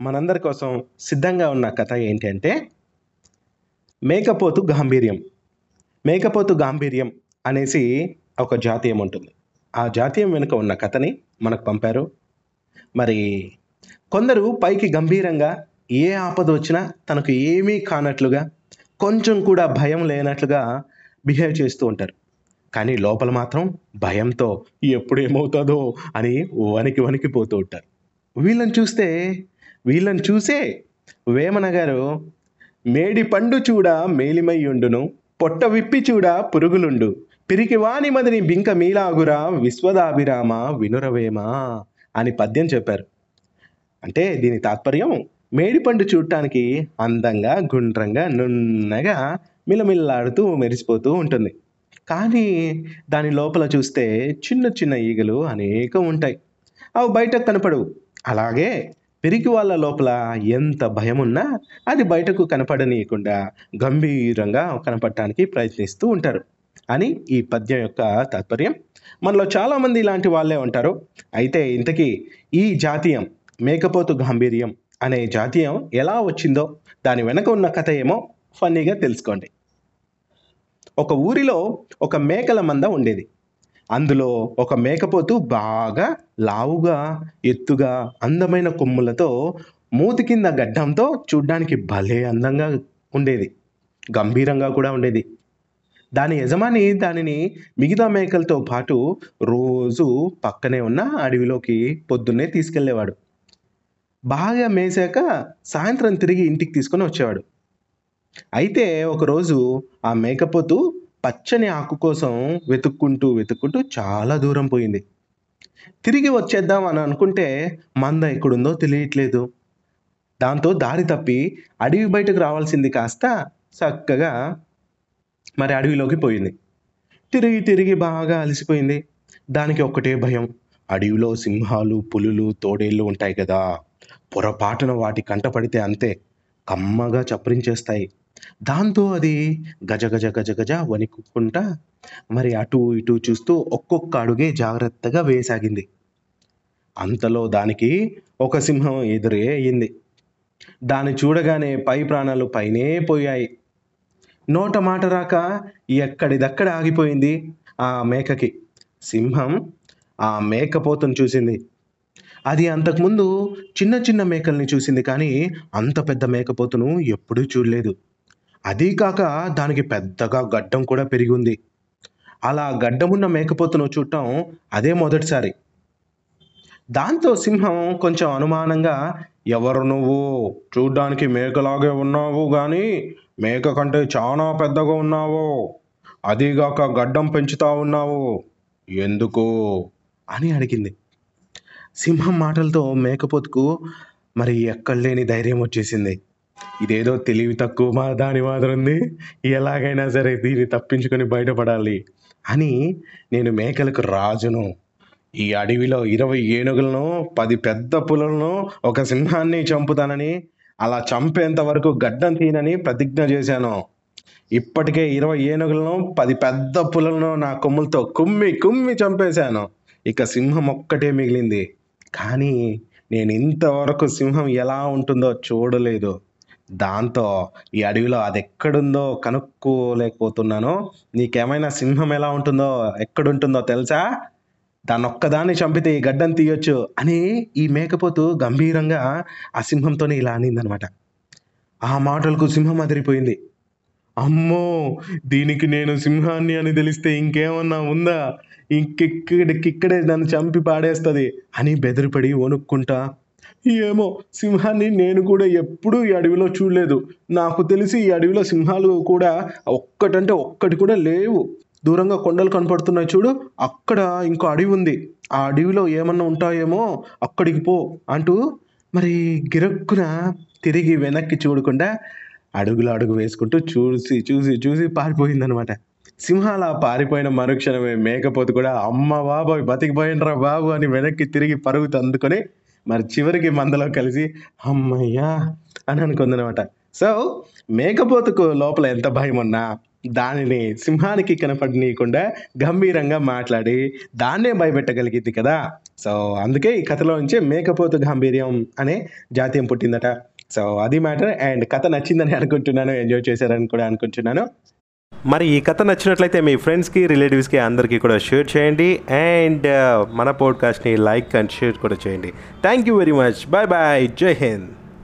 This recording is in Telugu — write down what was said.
మనందరి కోసం సిద్ధంగా ఉన్న కథ ఏంటంటే మేకపోతు గాంభీర్యం. మేకపోతు గాంభీర్యం అనేసి ఒక జాతీయం ఉంటుంది. ఆ జాతీయం వెనుక ఉన్న కథని మనకు పంపారు. మరి కొందరు పైకి గంభీరంగా ఏ ఆపద వచ్చినా తనకు ఏమీ కానట్లుగా కొంచెం కూడా భయం లేనట్లుగా బిహేవ్ చేస్తూ ఉంటారు. కానీ లోపల మాత్రం భయంతో ఎప్పుడు ఏమవుతుందో అని వణికి వణికిపోతూ ఉంటారు. వీళ్ళని చూస్తే వీళ్ళని చూసే వేమన గారు మేడి పండు చూడ మేలిమయ్యుండును పొట్ట విప్పి చూడ పురుగులుండు పిరికివాని మదిని బింక మీలాగురా విశ్వదాభిరామ వినురవేమ అని పద్యం చెప్పారు. అంటే దీని తాత్పర్యం మేడిపండు చూడటానికి అందంగా గుండ్రంగా నున్నగా మిలమిల్లాడుతూ మెరిసిపోతూ ఉంటుంది. కానీ దాని లోపల చూస్తే చిన్న చిన్న ఈగలు అనేకం ఉంటాయి. అవి బయటకు కనపడవు. అలాగే పెరిగి వాళ్ళ లోపల ఎంత భయం ఉన్నా అది బయటకు కనపడనీయకుండా గంభీరంగా కనపడటానికి ప్రయత్నిస్తూ ఉంటారు. అని ఈ పద్యం యొక్క తాత్పర్యం. మనలో చాలామంది ఇలాంటి వాళ్ళే ఉంటారు. అయితే ఇంతకీ ఈ జాతీయం మేకపోతు గాంభీర్యం అనే జాతీయం ఎలా వచ్చిందో దాని వెనక ఉన్న కథ ఏమో ఫన్నీగా తెలుసుకోండి. ఒక ఊరిలో ఒక మేకల మంద ఉండేది. అందులో ఒక మేకపోతు బాగా లావుగా ఎత్తుగా అందమైన కొమ్ములతో మూతి కింద గడ్డంతో చూడ్డానికి భలే అందంగా ఉండేది. గంభీరంగా కూడా ఉండేది. దాని యజమాని దానిని మిగతా మేకలతో పాటు రోజు పక్కనే ఉన్న అడవిలోకి పొద్దున్నే తీసుకెళ్ళేవాడు బాగా మేసాక సాయంత్రం తిరిగి ఇంటికి తీసుకొని వచ్చేవాడు. అయితే ఒకరోజు ఆ మేకపోతు పచ్చని ఆకు కోసం వెతుక్కుంటూ వెతుక్కుంటూ చాలా దూరం పోయింది. తిరిగి వచ్చేద్దాం అని అనుకుంటే మంద ఎక్కడుందో తెలియట్లేదు. దాంతో దారి తప్పి అడవి బయటకు రావాల్సింది కాస్త చక్కగా మరి అడవిలోకి పోయింది. తిరిగి తిరిగి బాగా అలసిపోయింది. దానికి ఒక్కటే భయం. అడవిలో సింహాలు పులులు తోడేళ్ళు ఉంటాయి కదా. పొరపాటున వాటి కంటపడితే అంతే. కమ్మగా చప్పరించేస్తాయి. దాంతో అది గజ గజ గజ గజ వణుకుంటా మరి అటు ఇటు చూస్తూ ఒక్కొక్క అడుగే జాగ్రత్తగా వేసాగింది అంతలో దానికి ఒక సింహం ఎదురే అయ్యింది దాన్ని చూడగానే పై ప్రాణాలు పైనే పోయాయి. నోట మాట రాక ఎక్కడిదక్కడ ఆగిపోయింది ఆ మేకకి. సింహం ఆ మేకపోతను చూసింది. అది అంతకుముందు చిన్న చిన్న మేకల్ని చూసింది కానీ అంత పెద్ద మేకపోతును ఎప్పుడూ చూడలేదు. అదీ కాక దానికి పెద్దగా గడ్డం కూడా పెరిగి ఉంది అలా గడ్డమున్న మేకపోతును చూడటం అదే మొదటిసారి. దాంతో సింహం కొంచెం అనుమానంగా ఎవరు నువ్వు? చూడ్డానికి మేకలాగే ఉన్నావు కానీ మేక కంటే చాలా పెద్దగా ఉన్నావు. అదీగాక గడ్డం పెంచుతా ఉన్నావు. ఎందుకు? అని అడిగింది. సింహం మాటలతో మేకపోతుకు మరి ఎక్కడలేని ధైర్యం వచ్చేసింది. ఇదేదో తెలివి తక్కువ మా దాని మాత్రం ఉంది. ఎలాగైనా సరే దీన్ని తప్పించుకొని బయటపడాలి అని నేను మేకలకు రాజును. ఈ అడవిలో ఇరవై ఏనుగులను పది పెద్ద పులులను ఒక సింహాన్ని చంపుతానని అలా చంపేంత వరకు గడ్డం తీనని ప్రతిజ్ఞ చేశాను. ఇప్పటికే ఇరవై ఏనుగులను పది పెద్ద పులులను నా కొమ్ములతో కుమ్మి కుమ్మి చంపేశాను. ఇక సింహం ఒక్కటే మిగిలింది. కానీ నేను ఇంతవరకు సింహం ఎలా ఉంటుందో చూడలేదు. దాంతో ఈ అడవిలో అది ఎక్కడుందో కనుక్కోలేకపోతున్నాను. నీకేమైనా సింహం ఎలా ఉంటుందో ఎక్కడుంటుందో తెలుసా? దాన్ని ఒక్కదాన్ని చంపితే ఈ గడ్డం తీయొచ్చు అని ఈ మేకపోతు గంభీరంగా ఆ సింహంతోనే ఇలా అనిందనమాట. ఆ మాటలకు సింహం అదిరిపోయింది. అమ్మో! దీనికి నేను సింహాన్ని అని తెలిస్తే ఇంకేమన్నా ఉందా? ఇంకెక్కడికిక్కడే నన్ను చంపి పాడేస్తుంది అని బెదిరిపడి వణుక్కుంటా ఏమో సింహాన్ని నేను కూడా ఎప్పుడూ ఈ అడవిలో చూడలేదు. నాకు తెలిసి ఈ అడవిలో సింహాలు కూడా ఒక్కటంటే ఒక్కటి కూడా లేవు. దూరంగా కొండలు కనపడుతున్నాయి చూడు అక్కడ ఇంకో అడవి ఉంది. ఆ అడవిలో ఏమన్నా ఉంటాయేమో అక్కడికి పో అంటూ మరి గిరక్కున తిరిగి వెనక్కి చూడకుండా అడుగులు అడుగు వేసుకుంటూ చూసి చూసి చూసి పారిపోయిందనమాట. సింహాల పారిపోయిన మరుక్షణమే మేకపోతు కూడా అమ్మ బాబోయ్ బతికిపోయినరా బాబు అని వెనక్కి తిరిగి పరుగుతూ అందుకొని మరి చివరికి మందలో కలిసి అమ్మయ్యా అని అనుకుందనమాట. సో మేకపోతుకు లోపల ఎంత భయం ఉన్నా దానిని సింహానికి కనపడనీయకుండా గంభీరంగా మాట్లాడి దాన్నే భయపెట్టగలిగింది కదా. సో అందుకే ఈ కథలో నుంచి మేకపోతు గాంభీర్యం అనే జాతీయం పుట్టిందట. సో అది మ్యాటర్ అండ్ కథ నచ్చిందని అనుకుంటున్నాను ఎంజాయ్ చేశారని కూడా అనుకుంటున్నాను. మరి ఈ కథ నచ్చినట్లయితే మీ ఫ్రెండ్స్కి రిలేటివ్స్కి అందరికీ కూడా షేర్ చేయండి. అండ్ uh, మన పాడ్కాస్ట్ని లైక్ అండ్ షేర్ కూడా చేయండి. Thank you very much bye bye జై హింద్